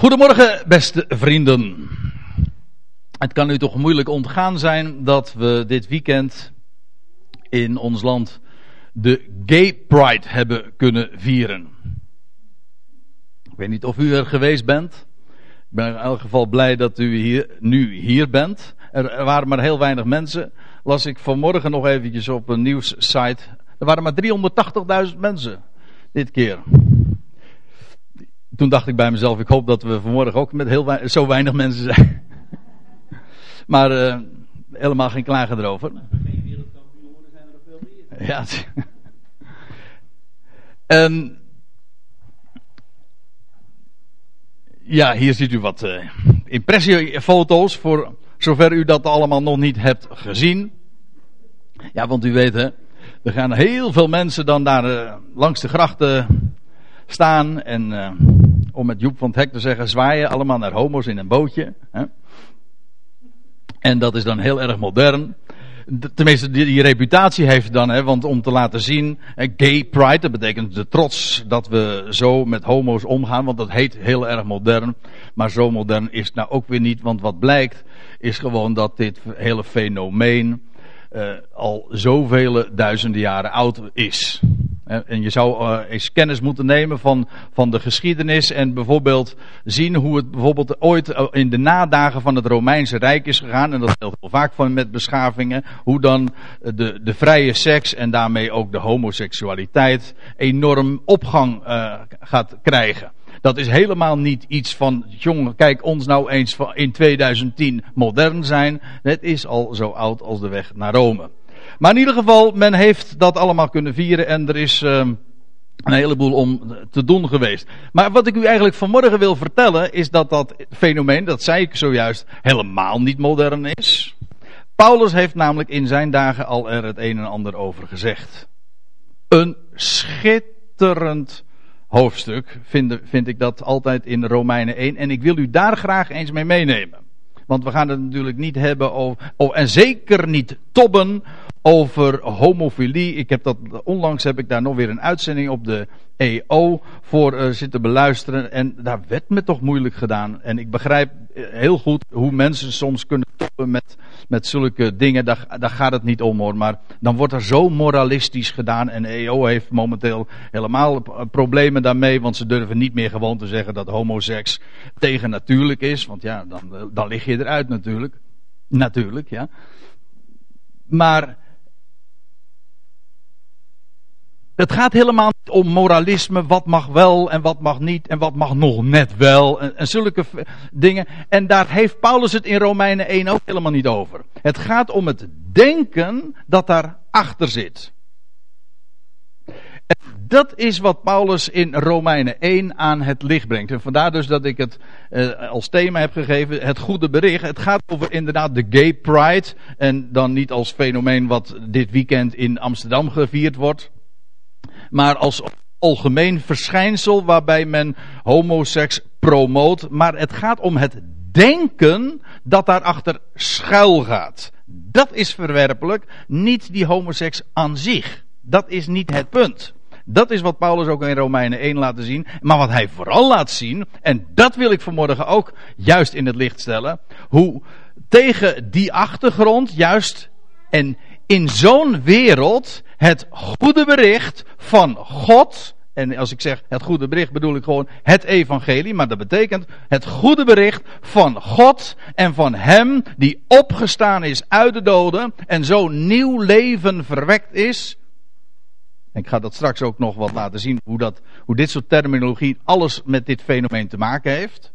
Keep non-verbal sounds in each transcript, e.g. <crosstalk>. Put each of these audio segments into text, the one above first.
Goedemorgen, beste vrienden. Het kan u toch moeilijk ontgaan zijn dat we dit weekend in ons land de Gay Pride hebben kunnen vieren. Ik weet niet of u er geweest bent. Ik ben in elk geval blij dat u hier, nu hier bent. Er, waren maar heel weinig mensen. Las ik vanmorgen nog eventjes op een nieuwssite. Er waren maar 380.000 mensen dit keer toen dacht ik bij mezelf, ik hoop dat we vanmorgen ook met heel zo weinig mensen zijn. <laughs> maar uh, helemaal geen klagen erover. Ja. <laughs> en, ja, hier ziet u wat uh, impressiefoto's voor zover u dat allemaal nog niet hebt gezien. Ja, want u weet hè, er gaan heel veel mensen dan daar uh, langs de grachten staan en om met Joep van het Hek te zeggen, zwaaien allemaal naar homo's in een bootje. Hè? En dat is dan heel erg modern. Tenminste, die, reputatie heeft dan, hè, want om te laten zien, gay pride, dat betekent de trots dat we zo met homo's omgaan, want dat heet heel erg modern. Maar zo modern is het nou ook weer niet, want wat blijkt, is gewoon dat dit hele fenomeen uh, al zoveel duizenden jaren oud is. En je zou uh, eens kennis moeten nemen van, van de geschiedenis en bijvoorbeeld zien hoe het bijvoorbeeld ooit eh, in de nadagen van het Romeinse Rijk is gegaan. En dat heel vaak van met beschavingen. Hoe dan de, de vrije seks en daarmee ook de homoseksualiteit enorm opgang uh, gaat krijgen. Dat is helemaal niet iets van, jongen, kijk ons nou eens in 2010 modern zijn. Het is al zo oud als de weg naar Rome. Maar in ieder geval, men heeft dat allemaal kunnen vieren en er is uh, een heleboel om te doen geweest. Maar wat ik u eigenlijk vanmorgen wil vertellen is dat dat fenomeen, dat zei ik zojuist, helemaal niet modern is. Paulus heeft namelijk in zijn dagen al er het een en ander over gezegd. Een schitterend hoofdstuk vind, vind ik dat altijd in Romeinen 1 en ik wil u daar graag eens mee meenemen. Want we gaan het natuurlijk niet hebben over, oh, en zeker niet tobben over homofilie. Ik heb dat, onlangs heb ik daar nog weer een uitzending op de EO voor uh, zitten beluisteren. En daar werd me toch moeilijk gedaan. En ik begrijp eh, heel goed hoe mensen soms kunnen toppen met, met zulke dingen. Daar, gaat het niet om hoor. Maar dan wordt er zo moralistisch gedaan. En de EO heeft momenteel helemaal problemen daarmee. Want ze durven niet meer gewoon te zeggen dat homoseks tegennatuurlijk is. Want ja, dan, dan lig je eruit natuurlijk. Natuurlijk, ja. Maar Het gaat helemaal niet om moralisme, wat mag wel en wat mag niet en wat mag nog net wel en, en zulke dingen. En daar heeft Paulus het in Romeinen 1 ook helemaal niet over. Het gaat om het denken dat daarachter zit. En dat is wat Paulus in Romeinen 1 aan het licht brengt. En vandaar dus dat ik het uh, als thema heb gegeven, het goede bericht. Het gaat over inderdaad de gay pride. En dan niet als fenomeen wat dit weekend in Amsterdam gevierd wordt maar als algemeen verschijnsel waarbij men homoseks promoot. Maar het gaat om het denken dat daarachter schuil gaat. Dat is verwerpelijk, niet die homoseks aan zich. Dat is niet het punt. Dat is wat Paulus ook in Romeinen 1 laat zien. Maar wat hij vooral laat zien, en dat wil ik vanmorgen ook juist in het licht stellen. Hoe tegen die achtergrond juist en in zo'n wereld het goede bericht van God. En als ik zeg het goede bericht bedoel ik gewoon het evangelie. Maar dat betekent het goede bericht van God en van Hem die opgestaan is uit de doden. En zo nieuw leven verwekt is. Ik ga dat straks ook nog wat laten zien hoe, dat, hoe dit soort terminologie alles met dit fenomeen te maken heeft.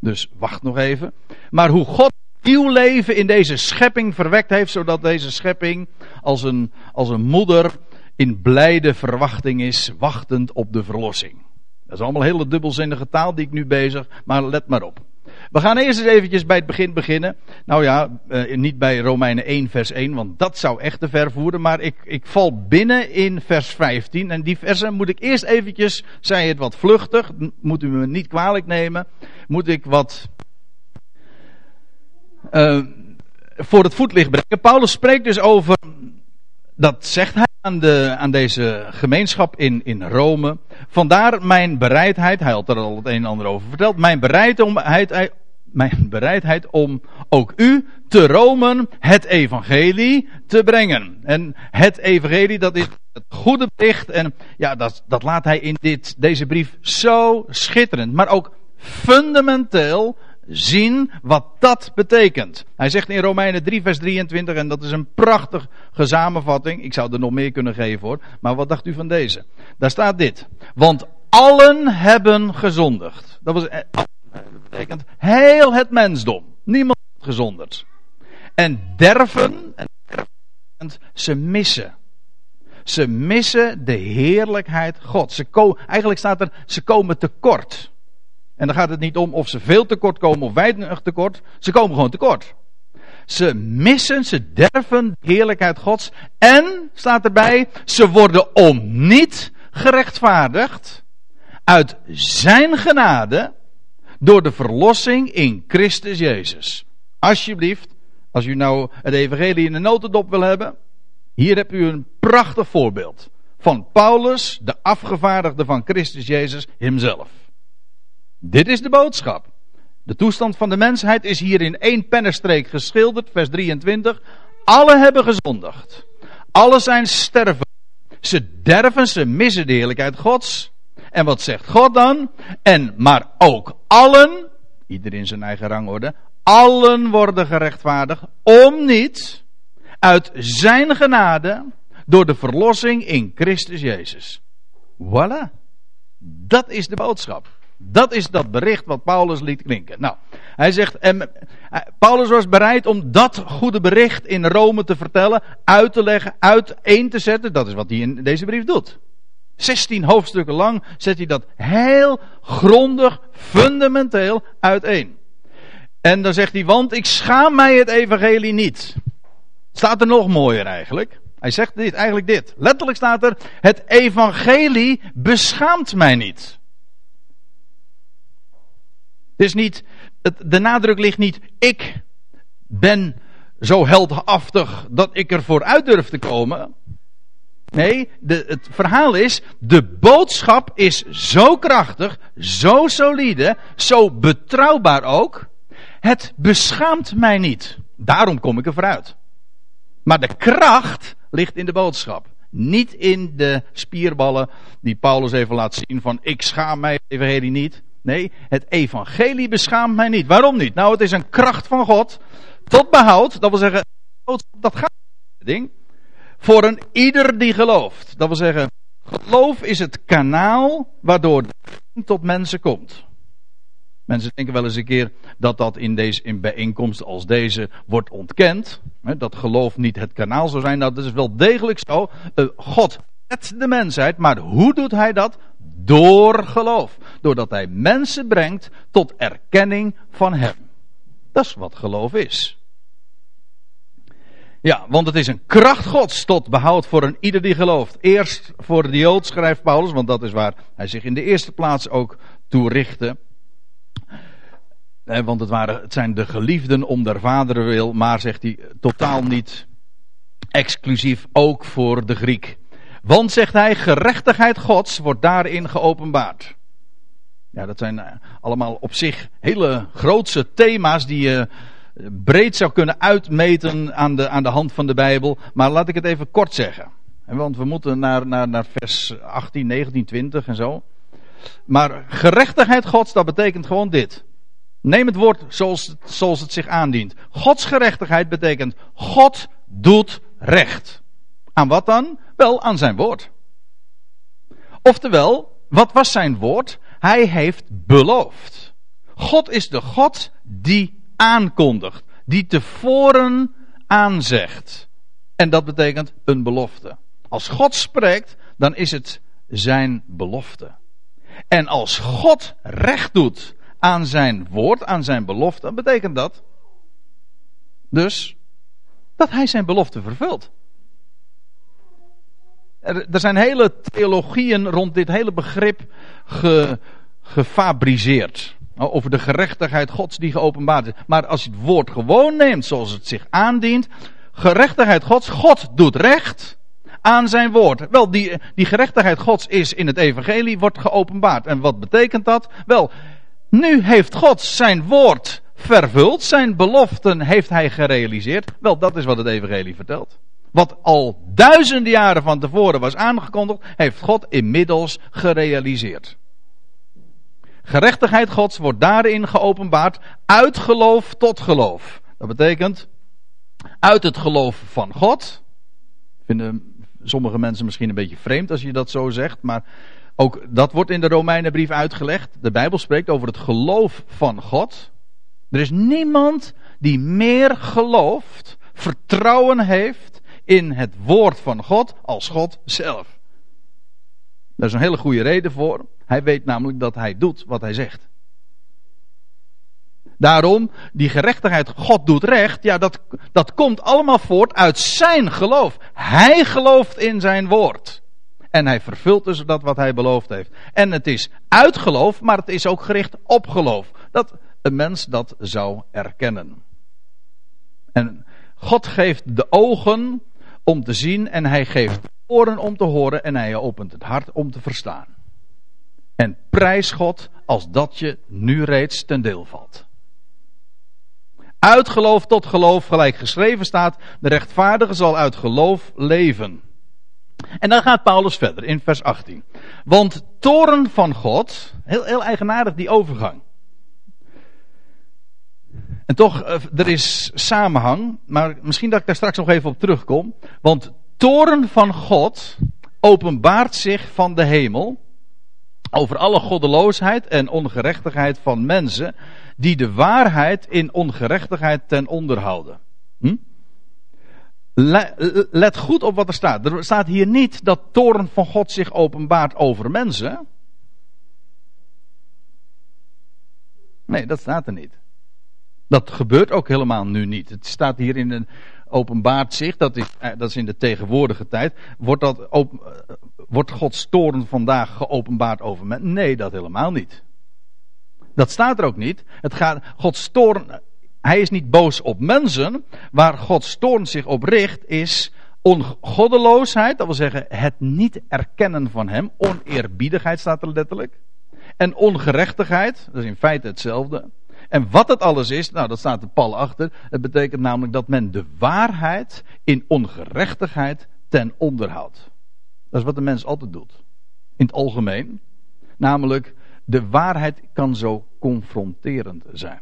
Dus wacht nog even. Maar hoe God nieuw leven in deze schepping verwekt heeft, zodat deze schepping als een, als een moeder in blijde verwachting is, wachtend op de verlossing. Dat is allemaal hele dubbelzinnige taal die ik nu bezig, maar let maar op. We gaan eerst eens eventjes bij het begin beginnen. Nou ja, eh, niet bij Romeinen 1 vers 1, want dat zou echt te ver voeren. Maar ik, ik val binnen in vers 15. En die versen moet ik eerst eventjes, zei het wat vluchtig, moet u me niet kwalijk nemen. Moet ik wat uh, voor het voetlicht brengen. Paulus spreekt dus over, dat zegt hij aan, de, aan deze gemeenschap in, in Rome. Vandaar mijn bereidheid, hij had er al het een en ander over verteld, mijn bereidheid, mijn bereidheid om ook u te Rome het evangelie te brengen. En het evangelie, dat is het goede bericht. En ja, dat, dat laat hij in dit, deze brief zo schitterend, maar ook fundamenteel zien wat dat betekent. Hij zegt in Romeinen 3, vers 23, en dat is een prachtige samenvatting. Ik zou er nog meer kunnen geven hoor. Maar wat dacht u van deze? Daar staat dit. Want allen hebben gezondigd. Dat, was, eh, betekent heel het mensdom. Niemand gezonderd. En derven, en ze missen. Ze missen de heerlijkheid God. Eigenlijk staat er, ze komen tekort. En dan gaat het niet om of ze veel tekort komen of weinig tekort. Ze komen gewoon tekort. Ze missen, ze derven de heerlijkheid Gods. En, staat erbij, ze worden om niet gerechtvaardigd uit zijn genade door de verlossing in Christus Jezus. Alsjeblieft, als u nou het evangelie in de notendop wil hebben, hier hebt u een prachtig voorbeeld van Paulus, de afgevaardigde van Christus Jezus hemzelf. Dit is de boodschap. De toestand van de mensheid is hier in één pennenstreek geschilderd, vers 23. Alle hebben gezondigd. Alle zijn sterven. Ze derven, ze missen de heerlijkheid Gods. En wat zegt God dan? En maar ook allen, ieder in zijn eigen rangorde, allen worden gerechtvaardigd om niet uit zijn genade door de verlossing in Christus Jezus. Voilà. Dat is de boodschap. Dat is dat bericht wat Paulus liet klinken. Nou, hij zegt, en, eh, Paulus was bereid om dat goede bericht in Rome te vertellen, uit te leggen, uiteen te zetten. Dat is wat hij in deze brief doet. 16 hoofdstukken lang zet hij dat heel grondig, fundamenteel uiteen. En dan zegt hij, want ik schaam mij het evangelie niet. Staat er nog mooier eigenlijk. Hij zegt dit, eigenlijk dit. Letterlijk staat er, het evangelie beschaamt mij niet. Is niet, het, de nadruk ligt niet, ik ben zo heldhaftig dat ik ervoor uit durf te komen. Nee, de, het verhaal is, de boodschap is zo krachtig, zo solide, zo betrouwbaar ook. Het beschaamt mij niet. Daarom kom ik er vooruit. Maar de kracht ligt in de boodschap. Niet in de spierballen die Paulus even laat zien van ik schaam mij even niet. Nee, het evangelie beschaamt mij niet. Waarom niet? Nou, het is een kracht van God tot behoud. Dat wil zeggen, dat gaat ding. Voor een ieder die gelooft. Dat wil zeggen, geloof is het kanaal waardoor tot mensen komt. Mensen denken wel eens een keer dat dat in, deze, in als deze wordt ontkend. Dat geloof niet het kanaal zou zijn. Nou, dat is wel degelijk zo. Eh, God redt de mensheid, maar hoe doet hij dat? Door geloof. Doordat hij mensen brengt tot erkenning van hem. Dat is wat geloof is. Ja, want het is een kracht Gods tot behoud voor een ieder die gelooft. Eerst voor de Jood schrijft Paulus, want dat is waar hij zich in de eerste plaats ook toe richtte. Want het, waren, het zijn de geliefden om der vader wil, maar zegt hij totaal niet exclusief ook voor de Griek. Want, zegt hij, gerechtigheid Gods wordt daarin geopenbaard. Ja, dat zijn eh, allemaal op zich hele grootse thema's die je breed zou kunnen uitmeten aan de, aan de hand van de Bijbel. Maar laat ik het even kort zeggen. Want we moeten naar, naar, naar vers 18, 19, 20 en zo. Maar gerechtigheid Gods, dat betekent gewoon dit. Neem het woord zoals, zoals het zich aandient. Gods gerechtigheid betekent God doet recht. Aan wat dan? Wel, aan zijn woord. Oftewel, wat was zijn woord? Hij heeft beloofd. God is de God die aankondigt, die tevoren aanzegt. En dat betekent een belofte. Als God spreekt, dan is het zijn belofte. En als God recht doet aan zijn woord, aan zijn belofte, betekent dat dus dat hij zijn belofte vervult. Er, er zijn hele theologieën rond dit hele begrip ge, gefabriceerd. Over de gerechtigheid Gods die geopenbaard is. Maar als je het woord gewoon neemt zoals het zich aandient. Gerechtigheid Gods, God doet recht aan zijn woord. Wel, die, die gerechtigheid Gods is in het evangelie, wordt geopenbaard. En wat betekent dat? Wel, nu heeft God zijn woord vervuld, zijn beloften heeft hij gerealiseerd. Wel, dat is wat het evangelie vertelt. Wat al duizenden jaren van tevoren was aangekondigd, heeft God inmiddels gerealiseerd. Gerechtigheid Gods wordt daarin geopenbaard uit geloof tot geloof. Dat betekent uit het geloof van God. Vinden sommige mensen misschien een beetje vreemd als je dat zo zegt, maar ook dat wordt in de Romeinenbrief uitgelegd. De Bijbel spreekt over het geloof van God. Er is niemand die meer gelooft, vertrouwen heeft in het woord van God als God zelf. Daar is een hele goede reden voor. Hij weet namelijk dat hij doet wat hij zegt. Daarom, die gerechtigheid, God doet recht, ja, dat, dat komt allemaal voort uit zijn geloof. Hij gelooft in zijn woord. En hij vervult dus dat wat hij beloofd heeft. En het is uit geloof, maar het is ook gericht op geloof. Dat een mens dat zou erkennen. En God geeft de ogen om te zien en hij geeft oren om te horen en hij opent het hart om te verstaan. En prijs God als dat je nu reeds ten deel valt. Uit geloof tot geloof, gelijk geschreven staat, de rechtvaardige zal uit geloof leven. En dan gaat Paulus verder in vers 18. Want toren van God, heel, heel eigenaardig die overgang. En toch, eh, er is samenhang, maar misschien dat ik daar straks nog even op terugkom. Want toren van God openbaart zich van de hemel over alle goddeloosheid en ongerechtigheid van mensen die de waarheid in ongerechtigheid ten onder houden. Hm? Let goed op wat er staat. Er staat hier niet dat toren van God zich openbaart over mensen. Nee, dat staat er niet. Dat gebeurt ook helemaal nu niet. Het staat hier in een openbaart zich, dat is, eh, dat is in de tegenwoordige tijd. Wordt, dat open, eh, wordt Gods toren vandaag geopenbaard over mensen? Nee, dat helemaal niet. Dat staat er ook niet. Het gaat, Gods toorn, hij is niet boos op mensen. Waar Gods toorn zich op richt is ongoddeloosheid. Dat wil zeggen het niet erkennen van hem. Oneerbiedigheid staat er letterlijk. En ongerechtigheid. Dat is in feite hetzelfde. En wat het alles is, nou dat staat er pal achter. Het betekent namelijk dat men de waarheid in ongerechtigheid ten onder houdt. Dat is wat de mens altijd doet. In het algemeen. Namelijk de waarheid kan zo confronterend zijn.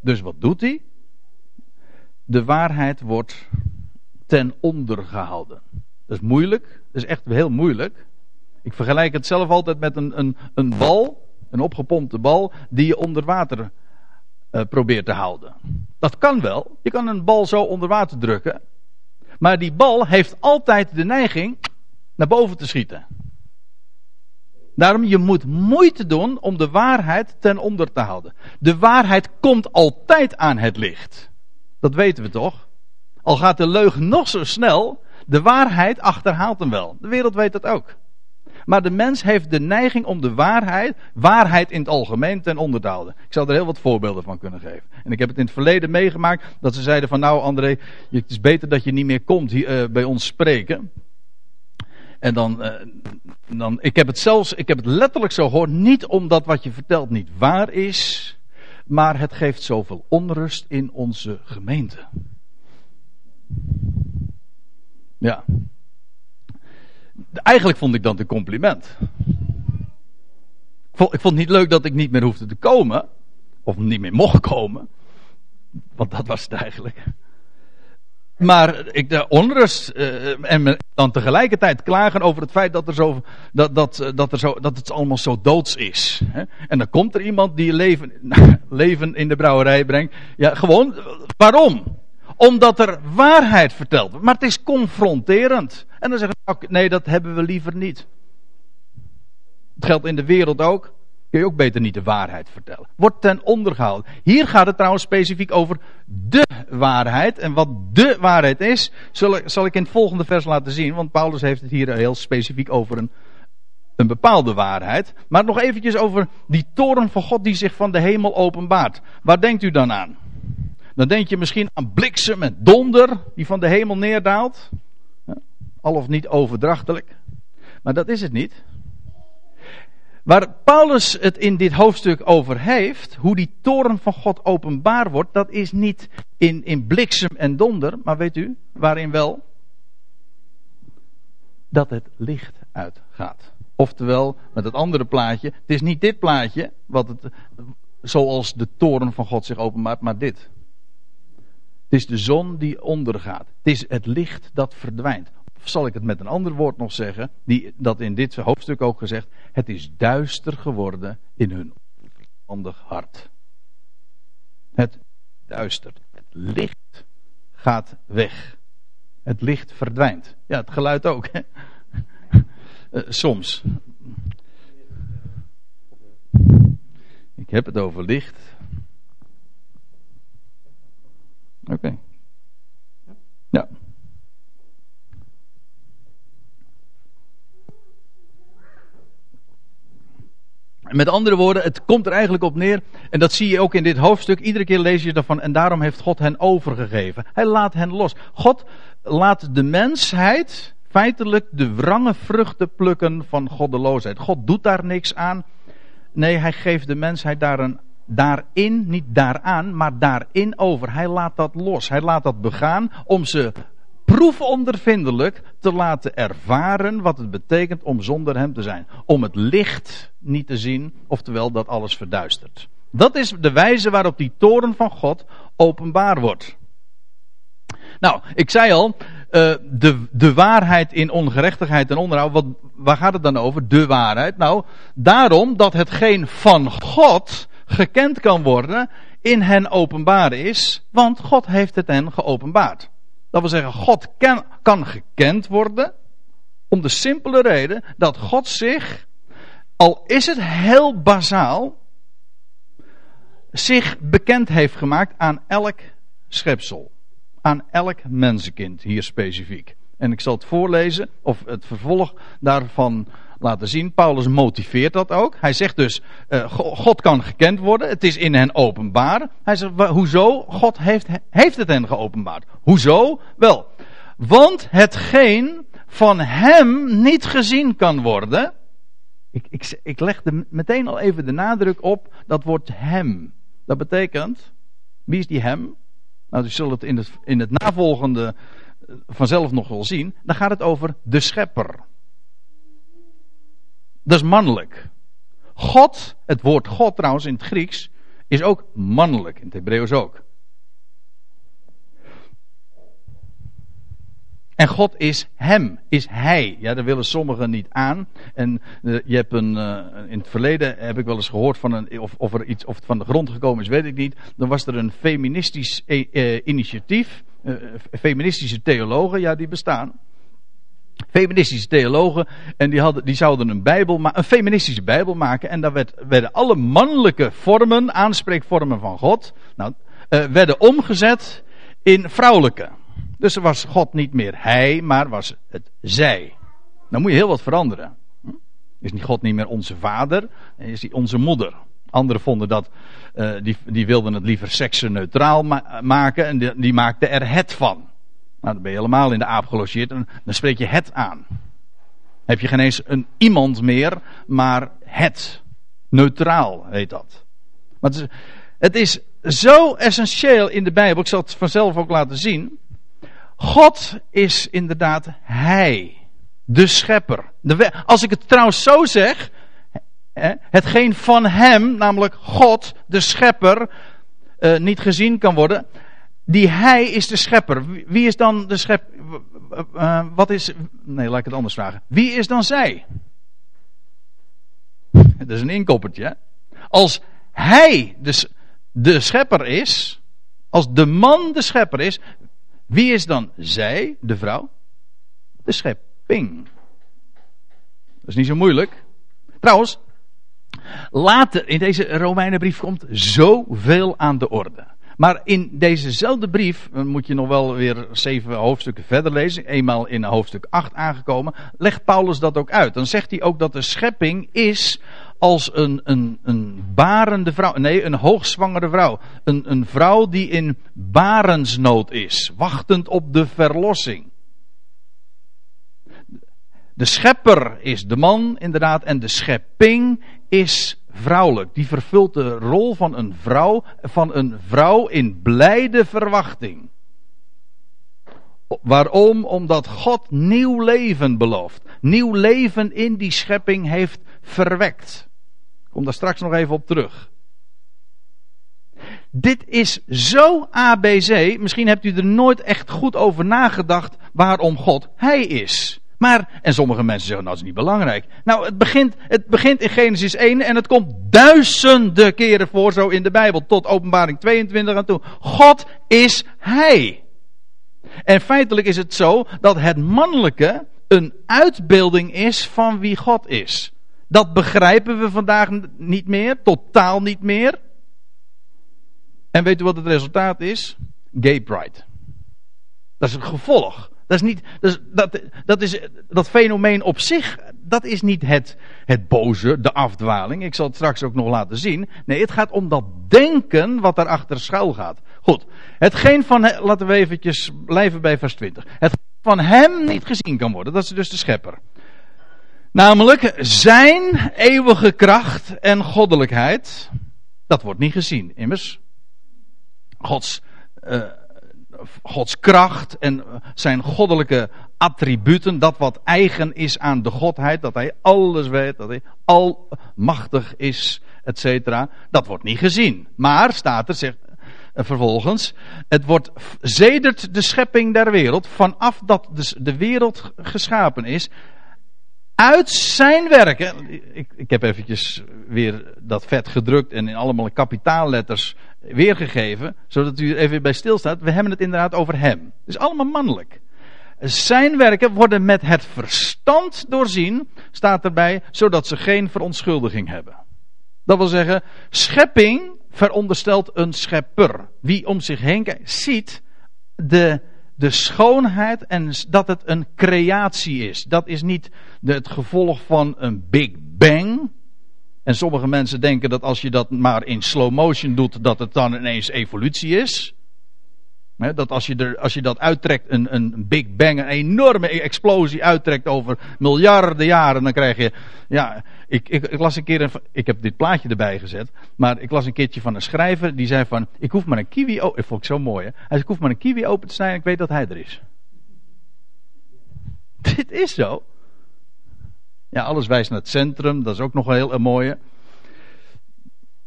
Dus wat doet hij? De waarheid wordt ten onder gehouden. Dat is moeilijk. Dat is echt heel moeilijk. Ik vergelijk het zelf altijd met een, een, een bal, een opgepompte bal, die je onder water uh, probeert te houden. Dat kan wel. Je kan een bal zo onder water drukken. Maar die bal heeft altijd de neiging naar boven te schieten. Daarom, je moet moeite doen om de waarheid ten onder te houden. De waarheid komt altijd aan het licht. Dat weten we toch? Al gaat de leugen nog zo snel, de waarheid achterhaalt hem wel. De wereld weet dat ook. Maar de mens heeft de neiging om de waarheid, waarheid in het algemeen, ten onder te houden. Ik zou er heel wat voorbeelden van kunnen geven. En ik heb het in het verleden meegemaakt dat ze zeiden van nou André, het is beter dat je niet meer komt hier, uh, bij ons spreken. En dan, uh, dan, ik heb het zelfs, ik heb het letterlijk zo gehoord, niet omdat wat je vertelt niet waar is, maar het geeft zoveel onrust in onze gemeente. Ja. Eigenlijk vond ik dat een compliment. Ik vond, ik vond het niet leuk dat ik niet meer hoefde te komen, of niet meer mocht komen, want dat was het eigenlijk. Maar ik, de onrust uh, en dan tegelijkertijd klagen over het feit dat, er zo, dat, dat, eh, dat, er zo, dat het allemaal zo doods is. Hè? En dan komt er iemand die leven, <laughs> leven in de brouwerij brengt. Ja, gewoon, waarom? Omdat er waarheid verteld wordt. Maar het is confronterend. En dan zeggen we, nee, dat hebben we liever niet. Het geldt in de wereld ook kun je ook beter niet de waarheid vertellen. Wordt ten onder. Hier gaat het trouwens specifiek over de waarheid. En wat de waarheid is, zal, zal ik in het volgende vers laten zien. Want Paulus heeft het hier heel specifiek over een, een bepaalde waarheid. Maar nog eventjes over die toren van God die zich van de hemel openbaart. Waar denkt u dan aan? Dan denk je misschien aan bliksem en donder die van de hemel neerdaalt. al of niet overdrachtelijk. Maar dat is het niet. Waar Paulus het in dit hoofdstuk over heeft, hoe die toren van God openbaar wordt, dat is niet in, in bliksem en donder, maar weet u, waarin wel? Dat het licht uitgaat. Oftewel, met het andere plaatje, het is niet dit plaatje, wat het, zoals de toren van God zich openbaart, maar dit. Het is de zon die ondergaat. Het is het licht dat verdwijnt zal ik het met een ander woord nog zeggen, die, dat in dit hoofdstuk ook gezegd, het is duister geworden in hun onverstandig hart. Het duistert. Het licht gaat weg. Het licht verdwijnt. Ja, het geluid ook. Hè? Uh, soms. Ik heb het over licht. Oké. Okay. Ja. Met andere woorden, het komt er eigenlijk op neer, en dat zie je ook in dit hoofdstuk, iedere keer lees je ervan, en daarom heeft God hen overgegeven. Hij laat hen los. God laat de mensheid feitelijk de wrange vruchten plukken van goddeloosheid. God doet daar niks aan. Nee, hij geeft de mensheid daar een, daarin, niet daaraan, maar daarin over. Hij laat dat los. Hij laat dat begaan om ze proefondervindelijk te laten ervaren wat het betekent om zonder hem te zijn. Om het licht niet te zien, oftewel dat alles verduistert. Dat is de wijze waarop die toren van God openbaar wordt. Nou, ik zei al, uh, de, de waarheid in ongerechtigheid en onderhoud, wat, waar gaat het dan over? De waarheid. Nou, daarom dat hetgeen van God gekend kan worden, in hen openbaar is, want God heeft het hen geopenbaard. Dat wil zeggen, God kan, kan gekend worden. Om de simpele reden dat God zich, al is het heel bazaal, zich bekend heeft gemaakt aan elk schepsel. Aan elk mensenkind, hier specifiek. En ik zal het voorlezen, of het vervolg daarvan laten zien. Paulus motiveert dat ook. Hij zegt dus, uh, God kan gekend worden. Het is in hen openbaar. Hij zegt, hoezo? God heeft, heeft het hen geopenbaard. Hoezo? Wel, want hetgeen van hem niet gezien kan worden. Ik, ik, ik leg meteen al even de nadruk op dat woord hem. Dat betekent, wie is die hem? Nou, u zult het in het, in het navolgende eh, vanzelf nog wel zien. Dan gaat het over de schepper. Dat is mannelijk. God, het woord God trouwens in het Grieks, is ook mannelijk. In het Hebreeuws ook. En God is hem, is hij. Ja, daar willen sommigen niet aan. En uh, je hebt een, uh, in het verleden heb ik wel eens gehoord van een, of, of er iets of het van de grond gekomen is, weet ik niet. Dan was er een feministisch uh, initiatief, feministische theologen, ja, die bestaan feministische theologen. En die, hadden, die zouden een, bijbel, een feministische bijbel maken. En daar werd, werden alle mannelijke vormen, aanspreekvormen van God, nou, uh, werden omgezet in vrouwelijke. Dus er was God niet meer hij, maar was het zij. Dan moet je heel wat veranderen. Hm? Is niet God niet meer onze vader, is hij onze moeder. Anderen vonden dat, uh, die, die wilden het liever seksenneutraal ma maken en die, die maakten er het van. Nou, dan ben je helemaal in de aap gelogeerd en dan spreek je het aan. Heb je geen eens een iemand meer, maar het. Neutraal heet dat. Maar het is, het is zo essentieel in de Bijbel, ik zal het vanzelf ook laten zien. God is inderdaad Hij, de Schepper. De, als ik het trouwens zo zeg, hetgeen van Hem, namelijk God, de Schepper, uh, niet gezien kan worden, die hij is de schepper. Wie is dan de schepper? Uh, wat is. Nee, laat ik het anders vragen. Wie is dan zij? Dat is een inkoppertje. Als hij de, de schepper is. Als de man de schepper is. Wie is dan zij, de vrouw? De schepping. Dat is niet zo moeilijk. Trouwens, later in deze Romeinenbrief komt zoveel aan de orde. Maar in dezezelfde brief, eh, moet je nog wel weer zeven hoofdstukken verder lezen, eenmaal in hoofdstuk 8 aangekomen, legt Paulus dat ook uit. Dan zegt hij ook dat de schepping is als een, een, een barende vrouw, nee, een hoogzwangere vrouw. Een, een vrouw die in barensnood is, wachtend op de verlossing. De schepper is de man, inderdaad, en de schepping is vrouwelijk. Die vervult de rol van een vrouw, van een vrouw in blijde verwachting. Waarom? Omdat God nieuw leven belooft. Nieuw leven in die schepping heeft verwekt. Ik kom daar straks nog even op terug. Dit is zo ABC. Misschien hebt u er nooit echt goed over nagedacht waarom God Hij is. Maar, en sommige mensen zeggen, nou dat is niet belangrijk. Nou, het begint, het begint in Genesis 1 en het komt duizenden keren voor zo in de Bijbel. Tot openbaring 22 aan toe. God is Hij. En feitelijk is het zo dat het mannelijke een uitbeelding is van wie God is. Dat begrijpen we vandaag niet meer, totaal niet meer. En weet u wat het resultaat is? Gay pride. Dat is een gevolg. Dat is niet, dat, dat, dat, is, dat fenomeen op zich, dat is niet het, het boze, de afdwaling. Ik zal het straks ook nog laten zien. Nee, het gaat om dat denken wat daarachter schuil gaat. Goed, hetgeen van, laten we eventjes blijven bij vers 20. Het van hem niet gezien kan worden, dat is dus de schepper. Namelijk zijn eeuwige kracht en goddelijkheid, dat wordt niet gezien. Immers, Gods, uh, Gods kracht en zijn goddelijke attributen, dat wat eigen is aan de Godheid, dat hij alles weet, dat hij almachtig is, etc. Dat wordt niet gezien. Maar staat er, zegt uh, vervolgens, het wordt zedert de schepping der wereld, vanaf dat dus de wereld geschapen is, uit zijn werken. Ik, ik heb eventjes weer dat vet gedrukt en in allemaal kapitaalletters weergegeven, zodat u er even bij stilstaat. We hebben het inderdaad over hem. Het is allemaal mannelijk. Zijn werken worden met het verstand doorzien, staat erbij, zodat ze geen verontschuldiging hebben. Dat wil zeggen, schepping veronderstelt een schepper. Wie om zich heen kijkt, ziet de, de schoonheid en dat het een creatie is. Dat is niet het gevolg van een Big Bang. En sommige mensen denken dat als je dat maar in slow motion doet, dat het dan ineens evolutie is. Dat als je, er, als je dat uittrekt, een, een Big Bang, een enorme explosie uittrekt over miljarden jaren, dan krijg je. Ja, ik, ik, ik las een keer, een, ik heb dit plaatje erbij gezet, maar ik las een keertje van een schrijver die zei van: Ik hoef maar een kiwi open. Ik vond ik zo mooi? Hij zei: Ik hoef maar een kiwi open te snijden en ik weet dat hij er is. <laughs> Dit is zo. Ja, alles wijst naar het centrum, dat is ook nog wel heel een mooie.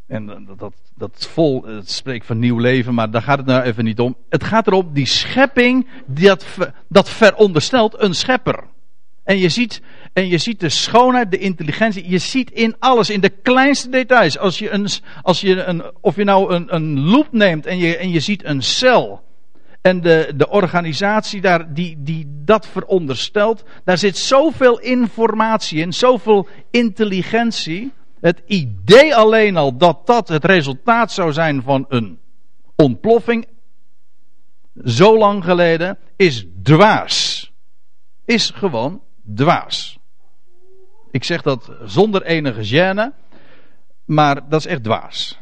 En dat, dat, dat vol, het spreekt van nieuw leven, maar daar gaat het nou even niet om. Het gaat erom, die schepping, dat, dat veronderstelt een schepper. En je ziet, en je ziet de schoonheid, de intelligentie, je ziet in alles, in de kleinste details. Als je, een, als je een, of je nou een, een loop neemt en je, en je ziet een cel. En de, de organisatie daar, die, die dat veronderstelt, daar zit zoveel informatie in, zoveel intelligentie. Het idee alleen al dat dat het resultaat zou zijn van een ontploffing, zo lang geleden, is dwaas. Is gewoon dwaas. Ik zeg dat zonder enige gêne, maar dat is echt dwaas.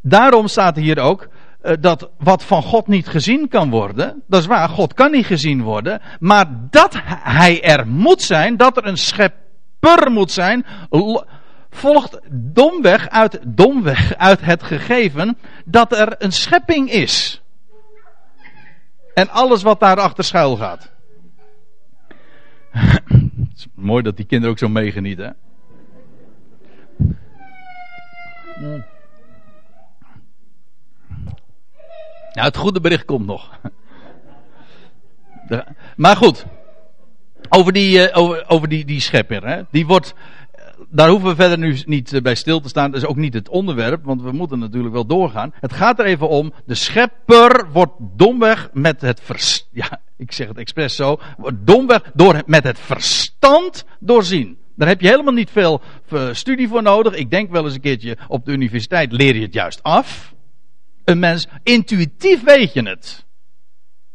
Daarom staat hier ook, eh, dat wat van God niet gezien kan worden, dat is waar, God kan niet gezien worden, maar dat hij er moet zijn, dat er een schepper moet zijn, volgt domweg uit, domweg uit het gegeven dat er een schepping is. En alles wat daarachter schuil gaat. Het is mooi dat die kinderen ook zo meegenieten. Mm. Nou, het goede bericht komt nog. Maar goed. Over die, uh, over, over die, die schepper. Hè? Die wordt. Eh, daar hoeven we verder nu niet eh, bij stil te staan. Dat is ook niet het onderwerp, want we moeten natuurlijk wel doorgaan. Het gaat er even om. De schepper wordt domweg met het verstand. Ja, ik zeg het expres zo. Wordt domweg door, met het verstand doorzien. Daar heb je helemaal niet veel studie voor nodig. Ik denk wel eens een keertje op de universiteit leer je het juist af. Een mens, intuïtief weet je het.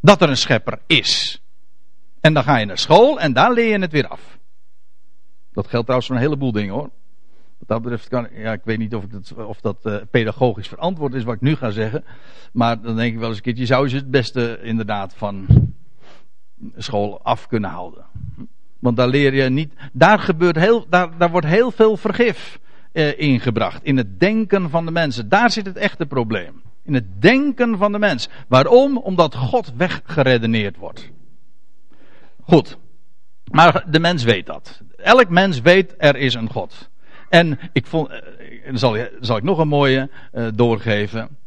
Dat er een schepper is. En dan ga je naar school en daar leer je het weer af. Dat geldt trouwens voor een heleboel dingen hoor. Wat dat betreft kan ja, ik weet niet of, dat, of dat uh, pedagogisch verantwoord is wat ik nu ga zeggen. Maar dan denk ik wel eens een keertje, zou je het beste inderdaad van school af kunnen houden. Want daar leer je niet. Daar, gebeurt heel, daar, daar wordt heel veel vergif eh, ingebracht. In het denken van de mensen. Daar zit het echte probleem. In het denken van de mens. Waarom? Omdat God weggeredeneerd wordt. Goed. Maar de mens weet dat. Elk mens weet er is een God. En ik vond, eh, dan zal, zal ik nog een mooie uh, doorgeven.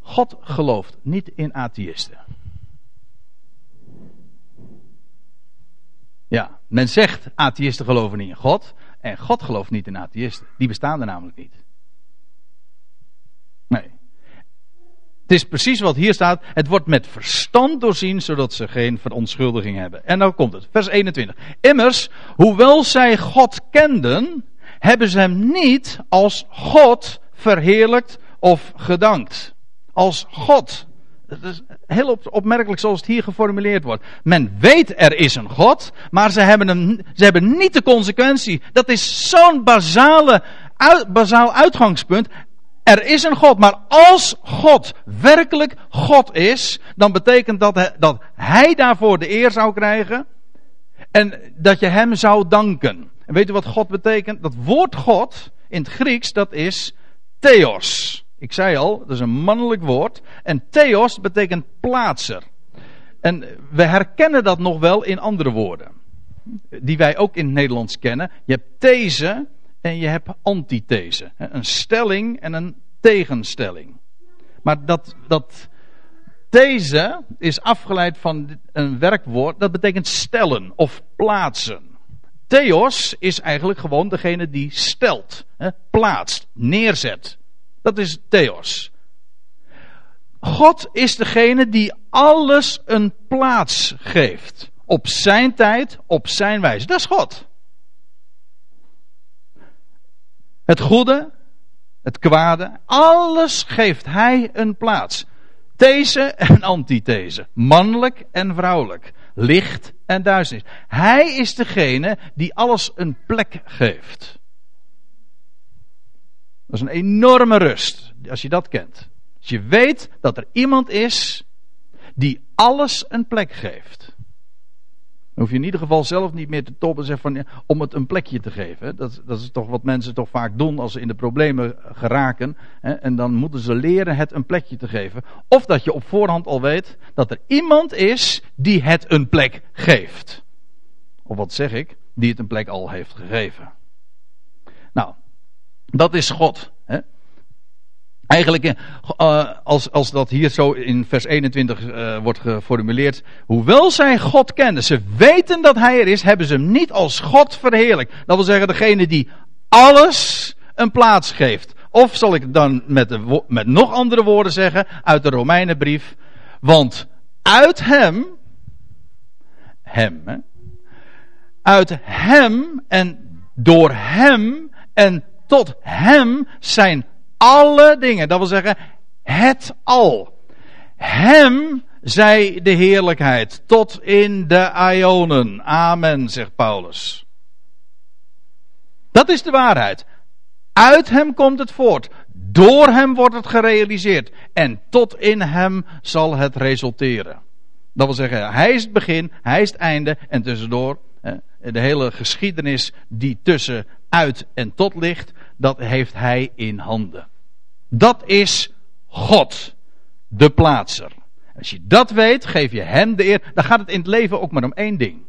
God gelooft niet in atheïsten. Ja, men zegt atheïsten geloven niet in God. En God gelooft niet in atheïsten. Die bestaan er namelijk niet. Nee. Het is precies wat hier staat. Het wordt met verstand doorzien, zodat ze geen verontschuldiging hebben. En nou komt het. Vers 21. Immers, hoewel zij God kenden, hebben ze hem niet als God verheerlijkt of gedankt. Als God. Dat is heel opmerkelijk zoals het hier geformuleerd wordt. Men weet er is een God, maar ze hebben, hem, ze hebben niet de consequentie. Dat is zo'n basale, uit, uitgangspunt. Er is een God, maar als God werkelijk God is, dan betekent dat, dat Hij daarvoor de eer zou krijgen en dat je Hem zou danken. En weet u wat God betekent? Dat woord God in het Grieks, dat is theos. Ik zei al, dat is een mannelijk woord. En theos betekent plaatser. En we herkennen dat nog wel in andere woorden. Die wij ook in het Nederlands kennen. Je hebt these en je hebt antithese. Een stelling en een tegenstelling. Maar dat, dat these is afgeleid van een werkwoord. Dat betekent stellen of plaatsen. Theos is eigenlijk gewoon degene die stelt, plaatst, neerzet. Dat is Theos. God is degene die alles een plaats geeft. Op zijn tijd, op zijn wijze. Dat is God. Het goede, het kwade, alles geeft hij een plaats. These en antithese. Mannelijk en vrouwelijk. Licht en duisternis. Hij is degene die alles een plek geeft. Dat is een enorme rust, als je dat kent. Als je weet dat er iemand is die alles een plek geeft. Dan hoef je in ieder geval zelf niet meer te toppen zeggen van, om het een plekje te geven. Dat, dat is toch wat mensen toch vaak doen als ze in de problemen geraken. Hè, en dan moeten ze leren het een plekje te geven. Of dat je op voorhand al weet dat er iemand is die het een plek geeft. Of wat zeg ik? Die het een plek al heeft gegeven. Nou, dat is God. Hè? Eigenlijk, uh, als, als dat hier zo in vers 21 uh, eh, wordt geformuleerd. Hoewel zij God kenden, ze weten dat Hij er is, hebben ze hem niet als God verheerlijk. Dat wil zeggen, degene die alles een plaats geeft. Of zal ik dan met, met nog andere woorden zeggen, uit de Romeinenbrief. Want uit Hem, Hem, hè, uit Hem en door Hem en tot Hem zijn alle dingen. Dat wil zeggen, het al. Hem zij de heerlijkheid tot in de Ionen. Amen, zegt Paulus. Dat is de waarheid. Uit hem komt het voort. Door hem wordt het gerealiseerd. En tot in hem zal het resulteren. Dat wil zeggen, hij is het begin, hij is het einde. En tussendoor, de hele geschiedenis die tussen uit en tot ligt, dat heeft hij in handen. Dat is God, de plaatser. Als je dat weet, geef je hem de eer. Dan gaat het in het leven ook maar om één ding.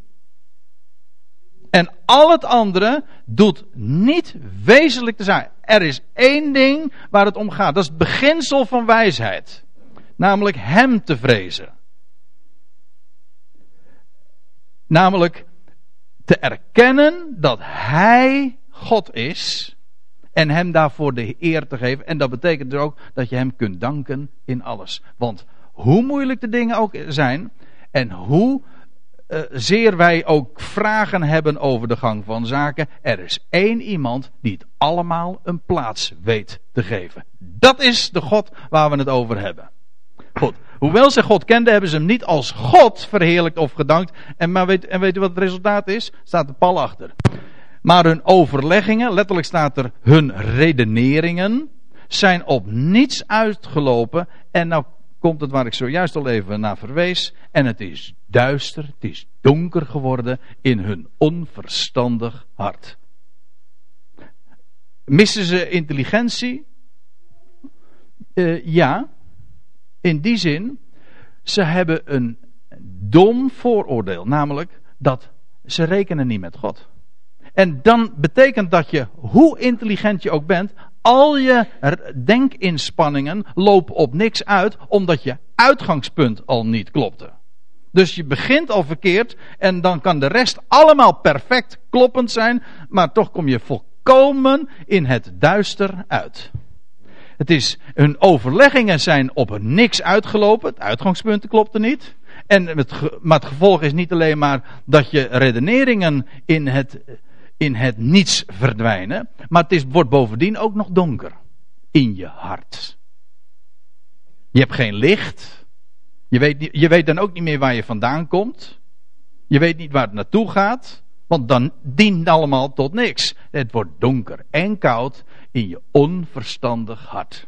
En al het andere doet niet wezenlijk te zijn. Er is één ding waar het om gaat. Dat is het beginsel van wijsheid. Namelijk hem te vrezen. Namelijk te erkennen dat hij God is en hem daarvoor de eer te geven. En dat betekent dus ook dat je hem kunt danken in alles. Want hoe moeilijk de dingen ook zijn en hoe uh, zeer wij ook vragen hebben over de gang van zaken, er is één iemand die het allemaal een plaats weet te geven. Dat is de God waar we het over hebben. Goed. Hoewel ze God kenden, hebben ze hem niet als God verheerlijkt of gedankt. En, maar weet, en weet wat het resultaat is? Staat de pal achter. Maar hun overleggingen, letterlijk staat er hun redeneringen, zijn op niets uitgelopen. En nou komt het waar ik zojuist al even naar verwees. En het is duister, het is donker geworden in hun onverstandig hart. Missen ze intelligentie? Uh, ja, in die zin, ze hebben een dom vooroordeel, namelijk dat ze rekenen niet met God. En dan betekent dat je, hoe intelligent je ook bent, al je denkinspanningen lopen op niks uit, omdat je uitgangspunt al niet klopte. Dus je begint al verkeerd en dan kan de rest allemaal perfect kloppend zijn, maar toch kom je volkomen in het duister uit. Het is, hun overleggingen zijn op niks uitgelopen, het uitgangspunt klopte niet. En het, maar het gevolg is niet alleen maar dat je redeneringen in het in het niets verdwijnen. Maar het is, wordt bovendien ook nog donker. In je hart. Je hebt geen licht. Je weet, je weet dan ook niet meer waar je vandaan komt. Je weet niet waar het naartoe gaat. Want dan dient allemaal tot niks. Het wordt donker en koud in je onverstandig hart.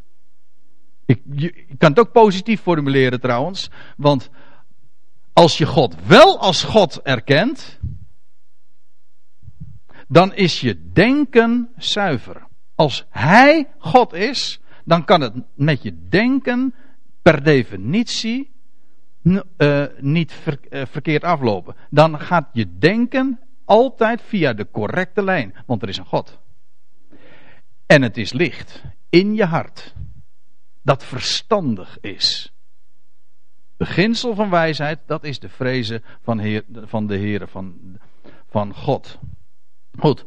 Ik, je, kan het ook positief formuleren trouwens. Want als je God wel als God erkent dan is je denken zuiver. Als Hij God is, dan kan het met je denken per definitie uh, niet uh, verkeerd aflopen. Dan gaat je denken altijd via de correcte lijn, want er is een God. En het is licht in je hart dat verstandig is. Beginsel van wijsheid, dat is de vrezen van, heer, van de Heer, van, van God. Goed.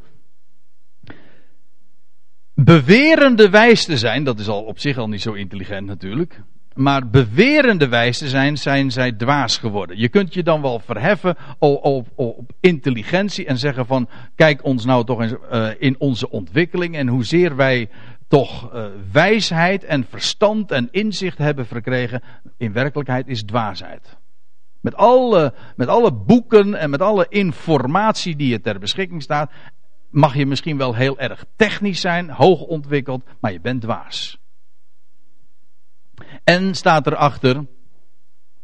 Bewerende wijs te zijn, dat is al op zich al niet zo intelligent natuurlijk. Maar bewerende wijs te zijn, zijn zij dwaas geworden. Je kunt je dan wel verheffen op, op, op intelligentie en zeggen van, kijk ons nou toch eens uh, in onze ontwikkeling en hoezeer wij toch uh, wijsheid en verstand en inzicht hebben verkregen. In werkelijkheid is dwaasheid. Met alle, met alle boeken en met alle informatie die je ter beschikking staat, mag je misschien wel heel erg technisch zijn, hoog ontwikkeld, maar je bent dwaas. En staat erachter,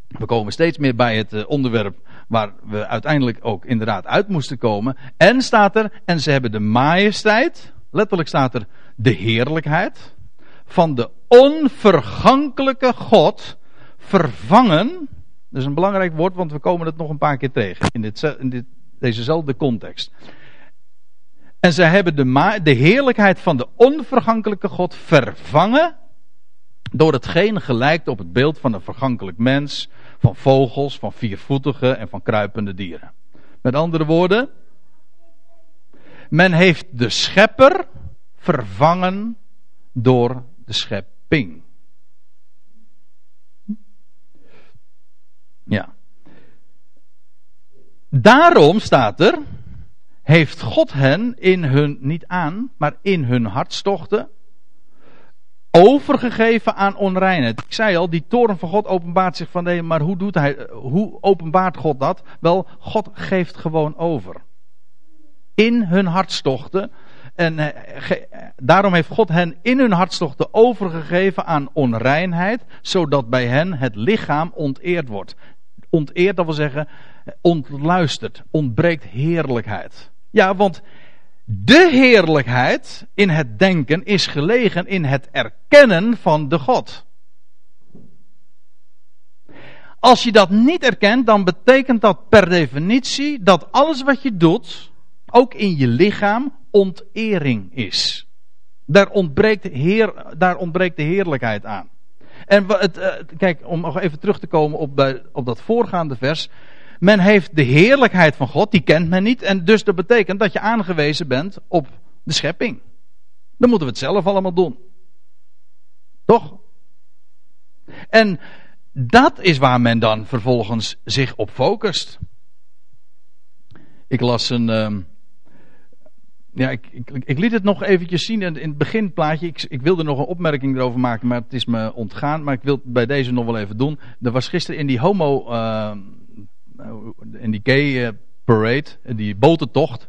we komen steeds meer bij het eh, onderwerp waar we uiteindelijk ook inderdaad uit moesten komen. En staat er, en ze hebben de majesteit, letterlijk staat er de heerlijkheid, van de onvergankelijke God vervangen dat is een belangrijk woord, want we komen het nog een paar keer tegen in, dit, in dit, dezezelfde context. En zij hebben de, de heerlijkheid van de onvergankelijke God vervangen door hetgeen gelijkt op het beeld van een vergankelijk mens, van vogels, van viervoetige en van kruipende dieren. Met andere woorden, men heeft de schepper vervangen door de schepping. Ja. Daarom staat er, heeft God hen in hun, niet aan, maar in hun hartstochten, overgegeven aan onreinheid. Ik zei al, die toren van God openbaart zich van nee, maar hoe doet hij, hoe openbaart God dat? Wel, God geeft gewoon over. In hun hartstochten en eh, daarom heeft God hen in hun hartstochten overgegeven aan onreinheid, zodat bij hen het lichaam onteerd wordt. Onteerd, dat wil zeggen, ontluisterd, ontbreekt heerlijkheid. Ja, want de heerlijkheid in het denken is gelegen in het erkennen van de God. Als je dat niet erkent, dan betekent dat per definitie dat alles wat je doet, ook in je lichaam, ontering is. Daar ontbreekt, heer, daar ontbreekt de heerlijkheid aan. En het, uh, kijk, om nog even terug te komen op, op dat voorgaande vers. Men heeft de heerlijkheid van God, die kent men niet. En dus dat betekent dat je aangewezen bent op de schepping. Dan moeten we het zelf allemaal doen. Toch? En dat is waar men dan vervolgens zich op focust. Ik las een, uh, ja, ik, ik, ik, liet het nog eventjes zien in, het beginplaatje. Ik, ik wilde nog een opmerking erover maken, maar het is me ontgaan. Maar ik wil het bij deze nog wel even doen. Er was gisteren in die homo, uh, in die gay uh, parade, die botentocht,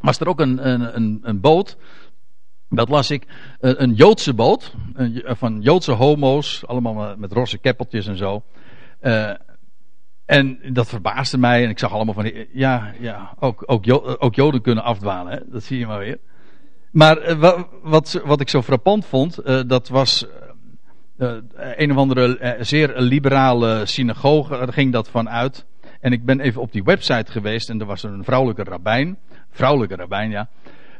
was er ook een, een, een, een boot Dat las ik. Een Joodse boot. Van Joodse homo's. Allemaal met roze keppeltjes en zo. En dat verbaasde mij. En ik zag allemaal van. Ja, ja ook, ook, ook Joden kunnen afdwalen. Hè? Dat zie je maar weer. Maar wat, wat ik zo frappant vond. dat was uh, een of andere zeer liberale synagoge, daar ging dat van uit. En ik ben even op die website geweest en er was een vrouwelijke rabbijn, vrouwelijke rabbijn ja.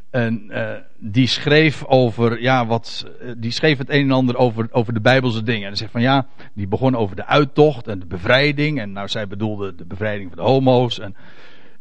En uh, die schreef over, ja, wat, die schreef het een en ander over, over de Bijbelse dingen. En zegt van ja, die begon over de uittocht en de bevrijding. En nou, zij bedoelde de bevrijding van de homo's. En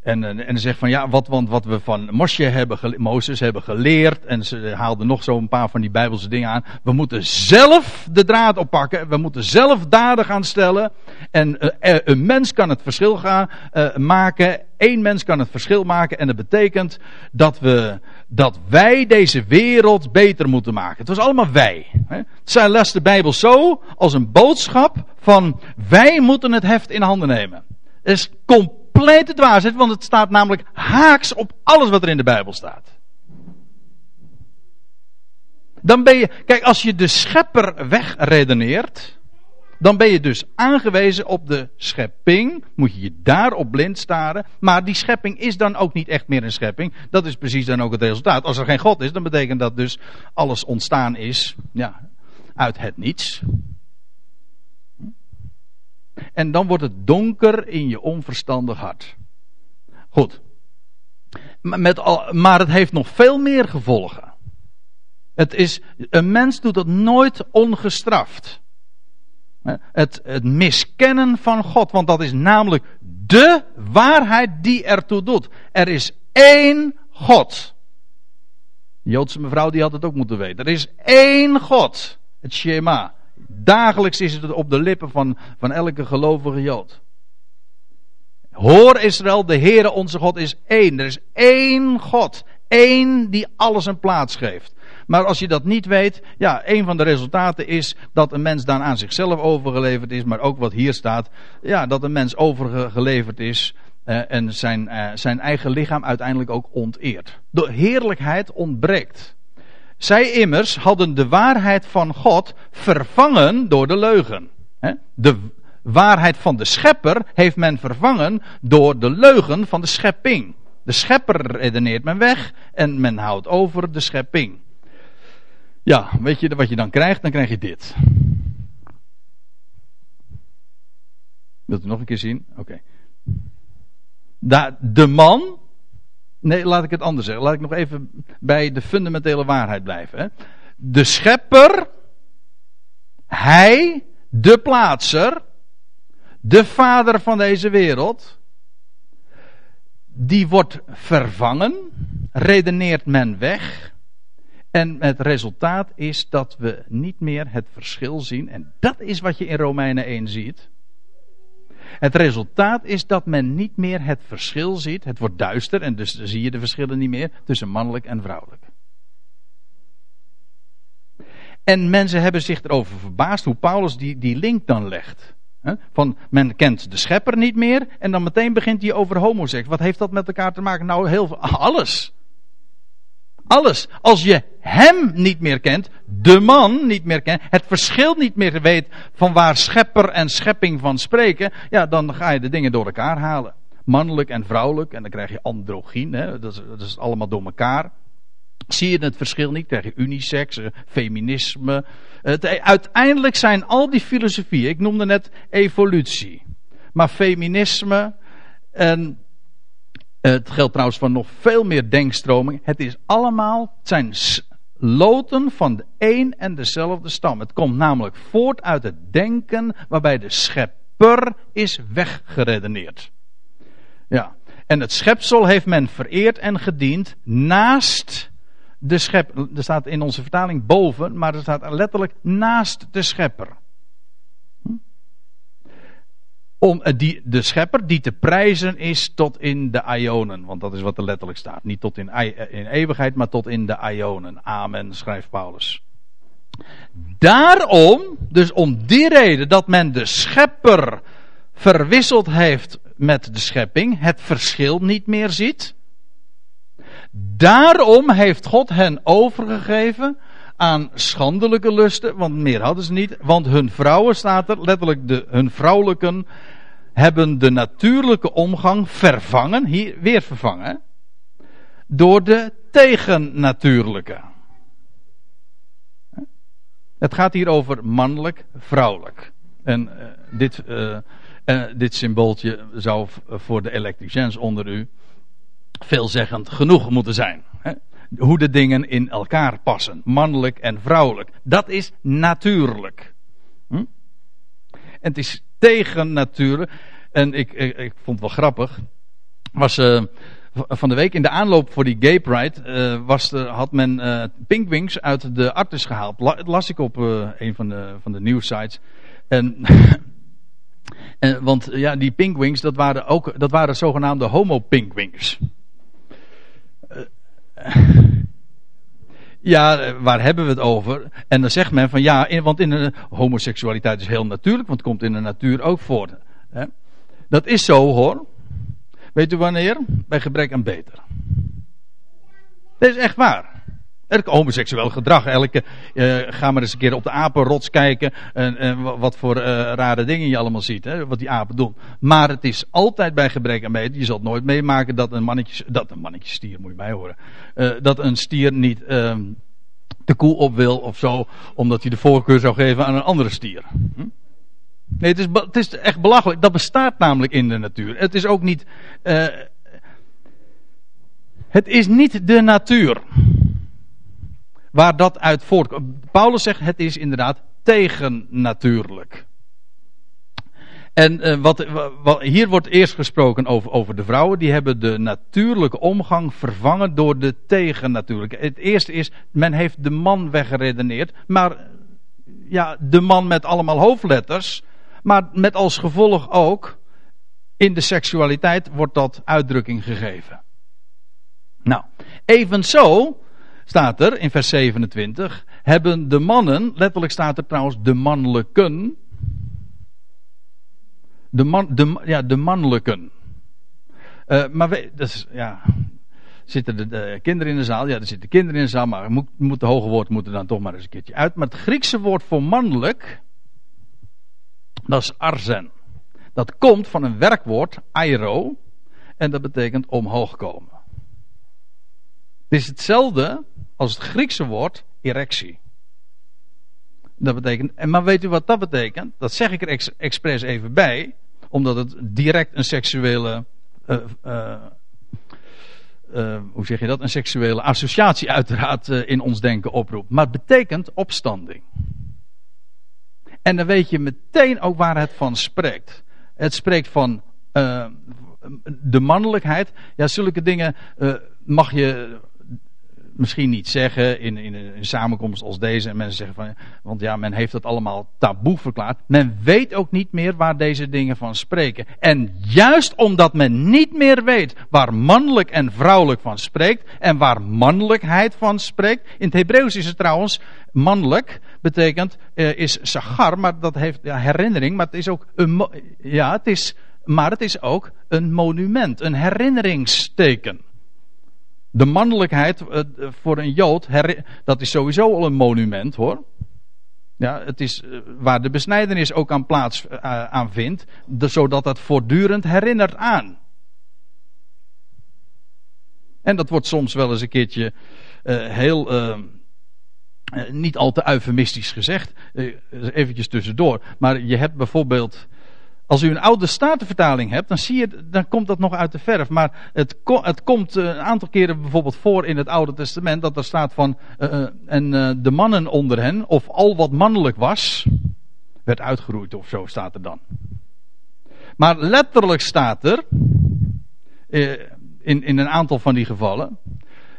en, en, en zegt van ja, wat, want wat we van Mosje hebben, Mozes hebben geleerd. En ze haalden nog zo een paar van die Bijbelse dingen aan. We moeten zelf de draad oppakken. We moeten zelf daden gaan stellen. En uh, een mens kan het verschil gaan maken. Eén mens kan het verschil maken. En dat betekent dat we, dat wij deze wereld beter moeten maken. Het was allemaal wij. Hè. Zij las de Bijbel zo als een boodschap van wij moeten het heft in handen nemen. Het is compleet complete dwaasheid, want het staat namelijk haaks op alles wat er in de Bijbel staat. Dan ben je, kijk, als je de schepper wegredeneert, dan ben je dus aangewezen op de schepping. Moet je je daarop blind staren. Maar die schepping is dan ook niet echt meer een schepping. Dat is precies dan ook het resultaat. Als er geen God is, dan betekent dat dus alles ontstaan is ja, uit het niets. En dan wordt het donker in je onverstandig hart. Goed. Met al, maar het heeft nog veel meer gevolgen. Het is, een mens doet dat nooit ongestraft. Het, het miskennen van God, want dat is namelijk de waarheid die ertoe doet. Er is één God. Joodse mevrouw die had het ook moeten weten. Er is één God. Het Shema. Dagelijks is het op de lippen van, van elke gelovige Jood. Hoor Israël, de Heere onze God is één. Er is één God. Eén die alles een plaats geeft. Maar als je dat niet weet, ja, een van de resultaten is dat een mens dan aan zichzelf overgeleverd is, maar ook wat hier staat, ja, dat een mens overgeleverd is eh, en zijn, eh, zijn eigen lichaam uiteindelijk ook onteert. De heerlijkheid ontbreekt. Zij immers hadden de waarheid van God vervangen door de leugen. De waarheid van de schepper heeft men vervangen door de leugen van de schepping. De schepper redeneert men weg en men houdt over de schepping. Ja, weet je wat je dan krijgt? Dan krijg je dit. Wilt u nog een keer zien? Oké. Okay. De man Nee, laat ik het anders zeggen. Laat ik nog even bij de fundamentele waarheid blijven. Hè. De schepper, hij, de plaatser, de vader van deze wereld, die wordt vervangen, redeneert men weg. En het resultaat is dat we niet meer het verschil zien. En dat is wat je in Romeinen 1 ziet. Het resultaat is dat men niet meer het verschil ziet. Het wordt duister en dus zie je de verschillen niet meer tussen mannelijk en vrouwelijk. En mensen hebben zich erover verbaasd hoe Paulus die, die link dan legt. Van men kent de schepper niet meer en dan meteen begint hij over homoseks. Wat heeft dat met elkaar te maken? Nou, heel. Alles. Alles. Als je hem niet meer kent, de man niet meer kent, het verschil niet meer weet van waar schepper en schepping van spreken, ja, dan ga je de dingen door elkaar halen. Mannelijk en vrouwelijk, en dan krijg je androgyn, dat, is, dat is allemaal door elkaar. Zie je het verschil niet? Krijg je unisex, eh, feminisme. Het, uiteindelijk zijn al die filosofieën, ik noemde net evolutie, maar feminisme en het geldt trouwens van nog veel meer denkstromingen. Het is allemaal, het zijn loten van de een en dezelfde stam. Het komt namelijk voort uit het denken waarbij de schepper is weggeredeneerd. Ja. En het schepsel heeft men vereerd en gediend naast de schepper. Er staat in onze vertaling boven, maar er staat letterlijk naast de schepper om eh, de schepper die te prijzen is tot in de Ionen. Want dat is wat er letterlijk staat. Niet tot in, eh, in eeuwigheid, maar tot in de Ionen. Amen, schrijft Paulus. Daarom, dus om die reden dat men de schepper verwisseld heeft met de schepping, het verschil niet meer ziet. Daarom heeft God hen overgegeven aan schandelijke lusten, want meer hadden ze niet. Want hun vrouwen, staat er letterlijk, de, hun vrouwelijken hebben de natuurlijke omgang vervangen, hier weer vervangen, door de tegennatuurlijke. Het gaat hier over mannelijk, vrouwelijk. En uh, dit, uh, dit symbooltje zou voor de elektriciens onder u veelzeggend genoeg moeten zijn. Hè? Hoe de dingen in elkaar passen, mannelijk en vrouwelijk. Dat is natuurlijk. Hm? En het is tegen natuurlijk. En ik, ik, vond het wel grappig. Was uh, van de week in de aanloop voor die Gay Pride. Uh, was er, had men uh, Pinkwings uit de Artis gehaald. La, las ik op een van de, van de nieuwsites. En. <laughs> en, want ja, die Pinkwings, dat waren ook dat waren zogenaamde homo-Pinkwings. Ja, waar hebben we het over? En dan zegt men van ja, want in de homoseksualiteit is heel natuurlijk, want het komt in de natuur ook voor. Hè? Dat is zo hoor. Weet u wanneer? Bij gebrek aan beter. Dat is echt waar. Elk homoseksueel gedrag. Elke, uh, ga maar eens een keer op de apenrots kijken. En, en wat voor uh, rare dingen je allemaal ziet. Hè, wat die apen doen. Maar het is altijd bij gebrek aan. Je zult nooit meemaken dat een mannetje. Dat een mannetje stier, moet je mij horen. Uh, dat een stier niet ehm, de koe op wil of zo. Omdat hij de voorkeur zou geven aan een andere stier. Hm? Nee, het is, het is echt belachelijk. Dat bestaat namelijk in de natuur. Het is ook niet. het is niet de natuur waar dat uit voortkomt. Paulus zegt het is inderdaad tegennatuurlijk. En uh, wat, wat, hier wordt eerst gesproken over, over de vrouwen. Die hebben de natuurlijke omgang vervangen door de tegennatuurlijke. Het eerste is, men heeft de man weggeredeneerd. Maar ja, de man met allemaal hoofdletters. Maar met als gevolg ook, in de seksualiteit wordt dat uitdrukking gegeven. Nou, evenzo staat er in vers 27, hebben de mannen, letterlijk staat er trouwens de mannelijken, de, man, ja, de mannelijken. Uh, maar we, ja, zitten de, de, kinderen in de zaal? Ja, er zitten kinderen in de zaal, maar moet, moet de hoge woord moeten dan toch maar eens een keertje uit. Maar het Griekse woord voor mannelijk, dat is arzen. Dat komt van een werkwoord, airo, en dat betekent omhoog komen. Het is hetzelfde als het Griekse woord erectie. Dat betekent, maar weet u wat dat betekent? Dat zeg ik er ex, expres even bij, omdat het direct een seksuele, uh, uh, uh, hoe zeg je dat? Een seksuele associatie uiteraard in ons denken oproept. Maar het betekent opstanding. En dan weet je meteen ook waar het van spreekt. Het spreekt van de mannelijkheid. Ja, zulke dingen mag je misschien niet zeggen in, in een samenkomst als deze. En mensen zeggen van, want ja, men heeft dat allemaal taboe verklaard. Men weet ook niet meer waar deze dingen van spreken. En juist omdat men niet meer weet waar mannelijk en vrouwelijk van spreekt. En waar mannelijkheid van spreekt. In het Hebreeuws is het trouwens mannelijk. Betekent, uh, is sagar, maar dat heeft ja, herinnering. Maar het is ook een, ja, het is, maar het is ook een monument. Een herinneringsteken. De mannelijkheid eh, voor een Jood, dat is sowieso al een monument hoor. Ja, het is eh, waar de besnijdenis ook aan plaats uh, aan vindt, zodat dat voortdurend herinnert aan. En dat wordt soms wel eens een keertje heel, niet al te eufemistisch gezegd, eventjes tussendoor. Maar je hebt bijvoorbeeld als u een oude statenvertaling hebt, dan zie je, dan komt dat nog uit de verf. Maar het, het komt eh, een aantal keren bijvoorbeeld voor in het Oude Testament dat er staat van uh, en uh, de mannen onder hen, of al wat mannelijk was, werd uitgeroeid of zo staat er dan. Maar letterlijk staat er in, in een aantal van die gevallen,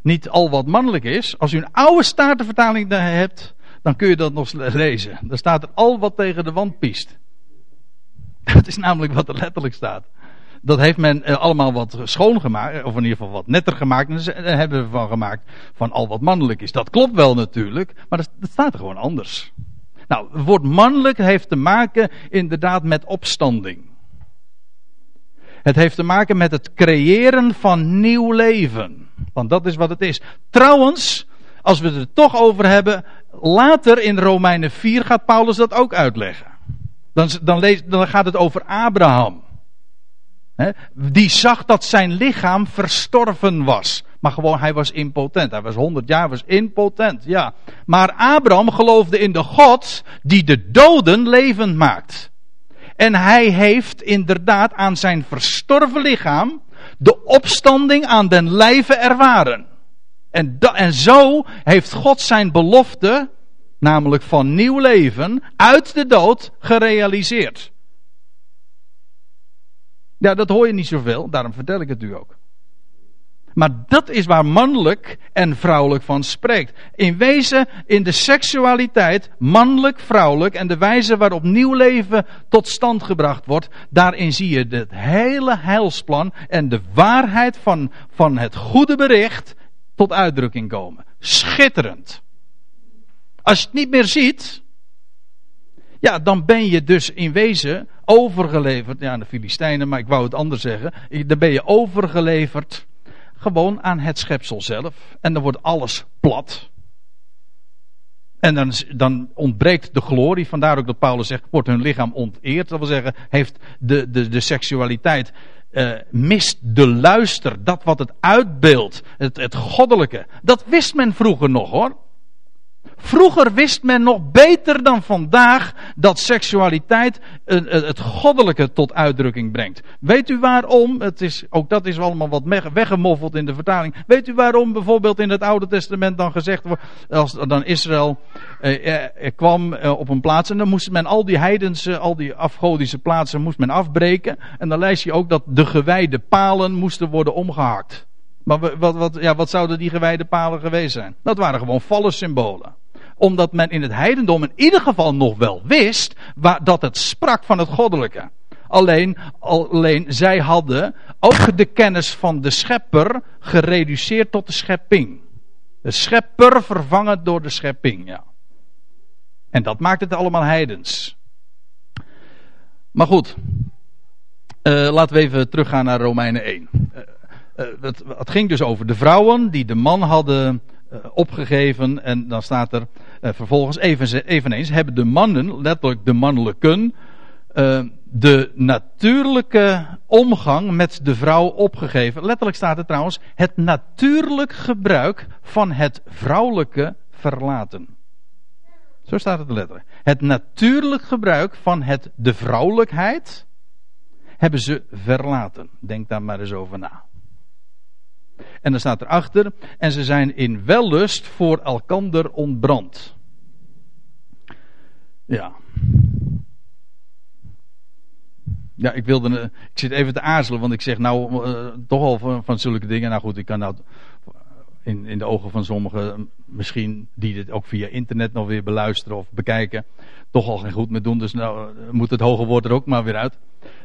niet al wat mannelijk is. Als u een oude statenvertaling hebt, dan kun je dat nog lezen. Dan staat er al wat tegen de wand piest. <laughs> Dat is namelijk wat er letterlijk staat. Dat heeft men eh, allemaal wat schoongemaakt, of in ieder geval wat netter gemaakt. En daar hebben we van gemaakt van al wat mannelijk is. Dat klopt wel natuurlijk, maar dat, dat staat er gewoon anders. Nou, het woord mannelijk heeft te maken inderdaad met opstanding. Het heeft te maken met het creëren van nieuw leven. Want dat is wat het is. Trouwens, als we het er toch over hebben, later in Romeinen 4 gaat Paulus dat ook uitleggen. Dan, dan, dan gaat het over Abraham. die zag dat zijn lichaam verstorven was. Maar gewoon, hij was impotent. Hij was 100 jaar, was impotent. Ja. Maar Abraham geloofde in de God die de doden levend maakt. En hij heeft inderdaad aan zijn verstorven lichaam de opstanding aan den lijve ervaren. En, en zo heeft God zijn belofte, namelijk van nieuw leven, uit de dood gerealiseerd. Ja, dat hoor je niet zoveel, daarom vertel ik het u ook. Maar dat is waar mannelijk en vrouwelijk van spreekt. In wezen, in de seksualiteit, mannelijk, vrouwelijk en de wijze waarop nieuw leven tot stand gebracht wordt, daarin zie je het hele heilsplan en de waarheid van, van het goede bericht tot uitdrukking komen. Schitterend. Als je het niet meer ziet, ja, dan ben je dus in wezen overgeleverd, ja, aan de Filistijnen, maar ik wou het anders zeggen. Dan ben je overgeleverd gewoon aan het schepsel zelf. En dan wordt alles plat. En dan, dan ontbreekt de glorie. Vandaar ook dat Paulus zegt: wordt hun lichaam onteerd. Dat wil zeggen, heeft de, de, de seksualiteit. Uh, mist de luister, dat wat het uitbeeldt, het, het goddelijke. Dat wist men vroeger nog hoor. Vroeger wist men nog beter dan vandaag dat seksualiteit het goddelijke tot uitdrukking brengt. Weet u waarom? Het is, ook dat is allemaal wat weggemoffeld in de vertaling. Weet u waarom bijvoorbeeld in het Oude Testament dan gezegd wordt, als dan Israël eh, eh, kwam eh, op een plaats en dan moest men al die heidense, al die afgodische plaatsen moest men afbreken. En dan lees je ook dat de gewijde palen moesten worden omgehakt. Maar wat, wat, ja, wat zouden die gewijde palen geweest zijn? Dat waren gewoon vallen symbolen omdat men in het heidendom in ieder geval nog wel wist waar, dat het sprak van het goddelijke. Alleen, alleen zij hadden ook de kennis van de schepper gereduceerd tot de schepping. De schepper vervangen door de schepping, ja. En dat maakt het allemaal heidens. Maar goed, uh, laten we even teruggaan naar Romeinen 1. Uh, uh, het, het, ging dus over de vrouwen die de man hadden opgegeven. En dan staat er uh, vervolgens even, eveneens hebben de mannen, letterlijk de mannelijken, uh, de natuurlijke omgang met de vrouw opgegeven. Letterlijk staat er trouwens het natuurlijk gebruik van het vrouwelijke verlaten. Zo staat het letterlijk. Het natuurlijk gebruik van het, de vrouwelijkheid hebben ze verlaten. Denk daar maar eens over na. En dan staat erachter, en ze zijn in wellust voor elkander ontbrand. Ja. Ja, ik wilde. Ik zit even te aarzelen, want ik zeg nou uh, toch al van, zulke dingen. Nou goed, ik kan nou in, in de ogen van sommigen, misschien die dit ook via internet nog weer beluisteren of bekijken, toch al geen goed meer doen. Dus nou moet het hoge woord er ook maar weer uit.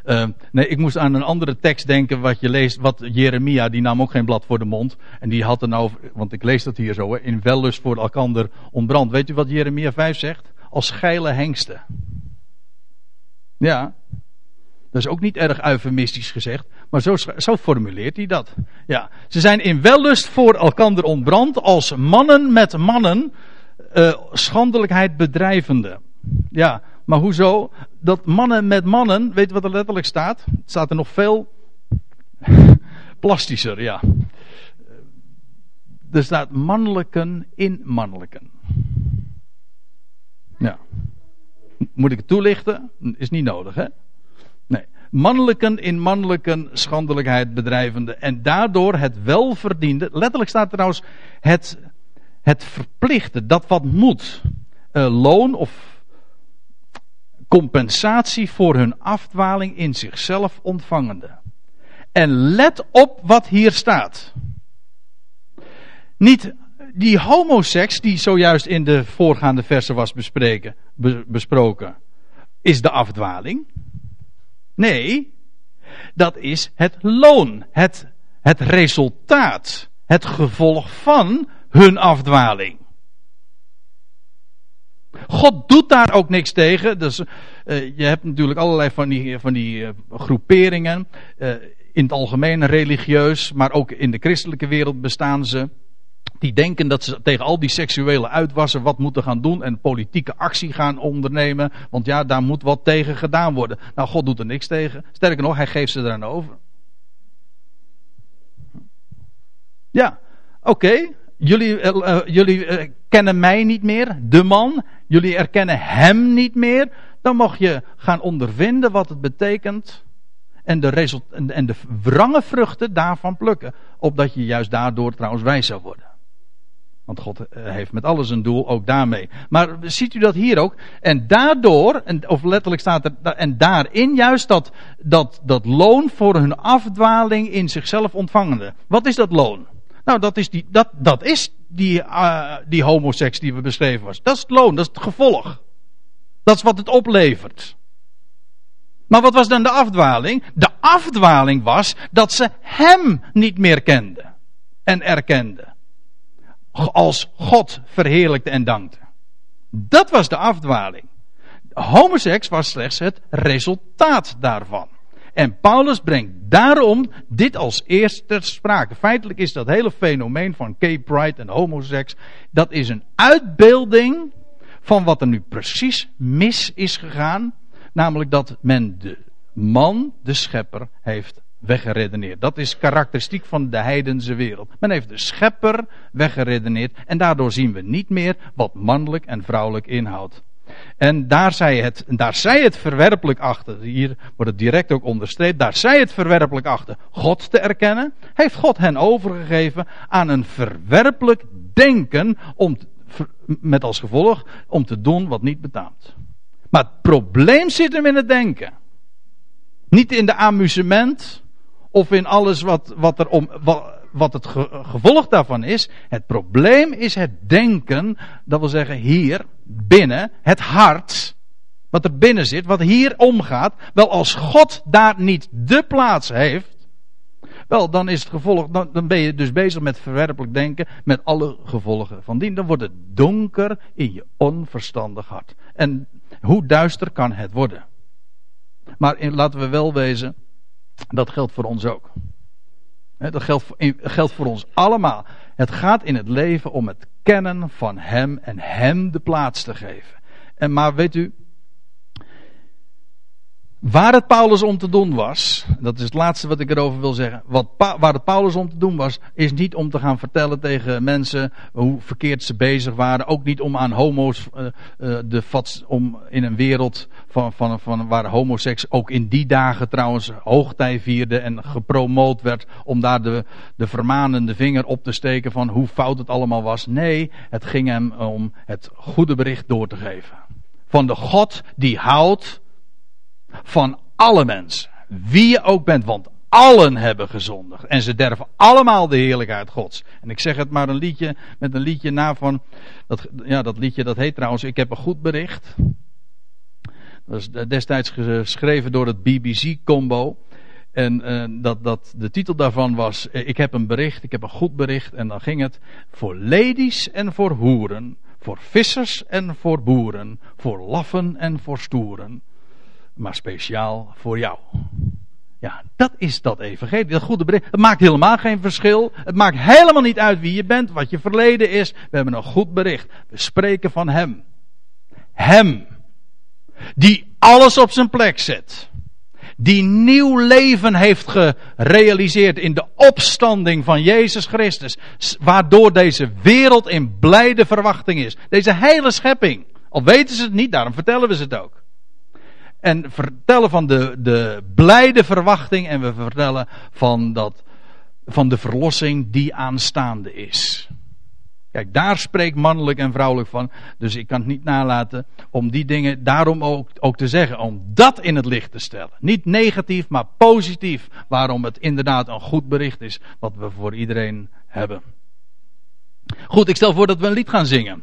Uh, nee, ik moest aan een andere tekst denken wat je leest, wat Jeremia, die nam ook geen blad voor de mond. En die had er nou, want ik lees dat hier zo, hè, in wellust voor elkander ontbrand. Weet u wat Jeremia 5 zegt? Als geile hengsten. Ja, dat is ook niet erg eufemistisch gezegd, maar zo, zo formuleert hij dat. Ja, ze zijn in wellust voor elkander ontbrand als mannen met mannen uh, schandelijkheid bedrijvende. Ja, maar hoezo? Dat mannen met mannen, weet je wat er letterlijk staat? Het staat er nog veel <laughs> plastischer, ja. Er staat mannelijken in mannelijken. Ja. Moet ik het toelichten? Is niet nodig, hè? Nee. Mannelijken in mannelijken schandelijkheid bedrijvende. En daardoor het welverdiende. Letterlijk staat trouwens het, het verplichte, dat wat moet. Uh, loon of compensatie voor hun afdwaling in zichzelf ontvangende. En let op wat hier staat. Niet die homoseks die zojuist in de voorgaande versen was besproken, is de afdwaling. Nee, dat is het loon, het, het resultaat, het gevolg van hun afdwaling. God doet daar ook niks tegen. Dus, uh, je hebt natuurlijk allerlei van die, van die uh, groeperingen. Uh, in het algemeen religieus, maar ook in de christelijke wereld bestaan ze. Die denken dat ze tegen al die seksuele uitwassen wat moeten gaan doen en politieke actie gaan ondernemen. Want ja, daar moet wat tegen gedaan worden. Nou, God doet er niks tegen. Sterker nog, hij geeft ze eraan over. Ja, oké. Jullie, uh, jullie uh, kennen mij niet meer, de man. Jullie erkennen hem niet meer. Dan mag je gaan ondervinden wat het betekent. En de, en de wrange vruchten daarvan plukken. Opdat je juist daardoor trouwens wijs zou worden. Want God heeft met alles een doel, ook daarmee. Maar ziet u dat hier ook? En daardoor, of letterlijk staat er, en daarin juist dat, dat, dat loon voor hun afdwaling in zichzelf ontvangende. Wat is dat loon? Nou, dat is die, dat, dat is die, uh, die homoseks die we beschreven was. Dat is het loon, dat is het gevolg. Dat is wat het oplevert. Maar wat was dan de afdwaling? De afdwaling was dat ze hem niet meer kenden en erkenden. Als God verheerlijkte en dankte. Dat was de afdwaling. Homoseks was slechts het resultaat daarvan. En Paulus brengt daarom dit als eerste sprake. Feitelijk is dat hele fenomeen van gay pride en homoseks, dat is een uitbeelding van wat er nu precies mis is gegaan. Namelijk dat men de man, de schepper, heeft weggeredeneerd. Dat is karakteristiek van de heidense wereld. Men heeft de schepper weggeredeneerd en daardoor zien we niet meer wat mannelijk en vrouwelijk inhoudt. En daar zij het, daar zij het verwerpelijk achter, hier wordt het direct ook onderstreept, daar zij het verwerpelijk achter God te erkennen, heeft God hen overgegeven aan een verwerpelijk denken om, met als gevolg om te doen wat niet betaamt. Maar het probleem zit hem in het denken. Niet in de amusement of in alles wat, wat, er om, wat het gevolg daarvan is. Het probleem is het denken, dat wil zeggen hier, binnen, het hart, wat er binnen zit, wat hier omgaat. Wel, als God daar niet de plaats heeft, wel, dan is het gevolg, dan, ben je dus bezig met verwerpelijk denken, met alle gevolgen van dien. Dan wordt het donker in je onverstandig hart. En hoe duister kan het worden? Maar laten we wel wezen, dat geldt voor ons ook. Dat geldt, voor ons allemaal. Het gaat in het leven om het kennen van Hem en Hem de plaats te geven. En maar weet u, Waar het Paulus om te doen was, dat is het laatste wat ik erover wil zeggen. Wat, waar het Paulus om te doen was, is niet om te gaan vertellen tegen mensen hoe verkeerd ze bezig waren. Ook niet om aan homo's uh, uh, de vats, om in een wereld van, van, van waar homoseks ook in die dagen trouwens hoogtij vierde en gepromoot werd. Om daar de, de vermanende vinger op te steken van hoe fout het allemaal was. Nee, het ging hem om het goede bericht door te geven. Van de God die houdt van alle mensen. Wie je ook bent, want allen hebben gezondigd. En ze derven allemaal de heerlijkheid Gods. En ik zeg het maar een liedje, met een liedje na van, dat, ja, dat liedje dat heet trouwens, ik heb een goed bericht. Dat is destijds geschreven door het BBC-combo. En uh, dat, dat, de titel daarvan was: eh, Ik heb een bericht, ik heb een goed bericht. En dan ging het voor ladies en voor hoeren, voor vissers en voor boeren, voor laffen en voor stoeren maar speciaal voor jou. Ja, dat is dat evangelie, dat goede bericht. Het maakt helemaal geen verschil. Het maakt helemaal niet uit wie je bent, wat je verleden is. We hebben een goed bericht. We spreken van Hem. Hem. Die alles op zijn plek zet. Die nieuw leven heeft gerealiseerd in de opstanding van Jezus Christus. Waardoor deze wereld in blijde verwachting is. Deze hele schepping. Al weten ze het niet, daarom vertellen we ze het ook. En vertellen van de, de blijde verwachting. En we vertellen van, dat, van de verlossing die aanstaande is. Kijk, daar spreekt mannelijk en vrouwelijk van. Dus ik kan het niet nalaten om die dingen daarom ook, ook te zeggen. Om dat in het licht te stellen. Niet negatief, maar positief. Waarom het inderdaad een goed bericht is. Wat we voor iedereen hebben. Goed, ik stel voor dat we een lied gaan zingen.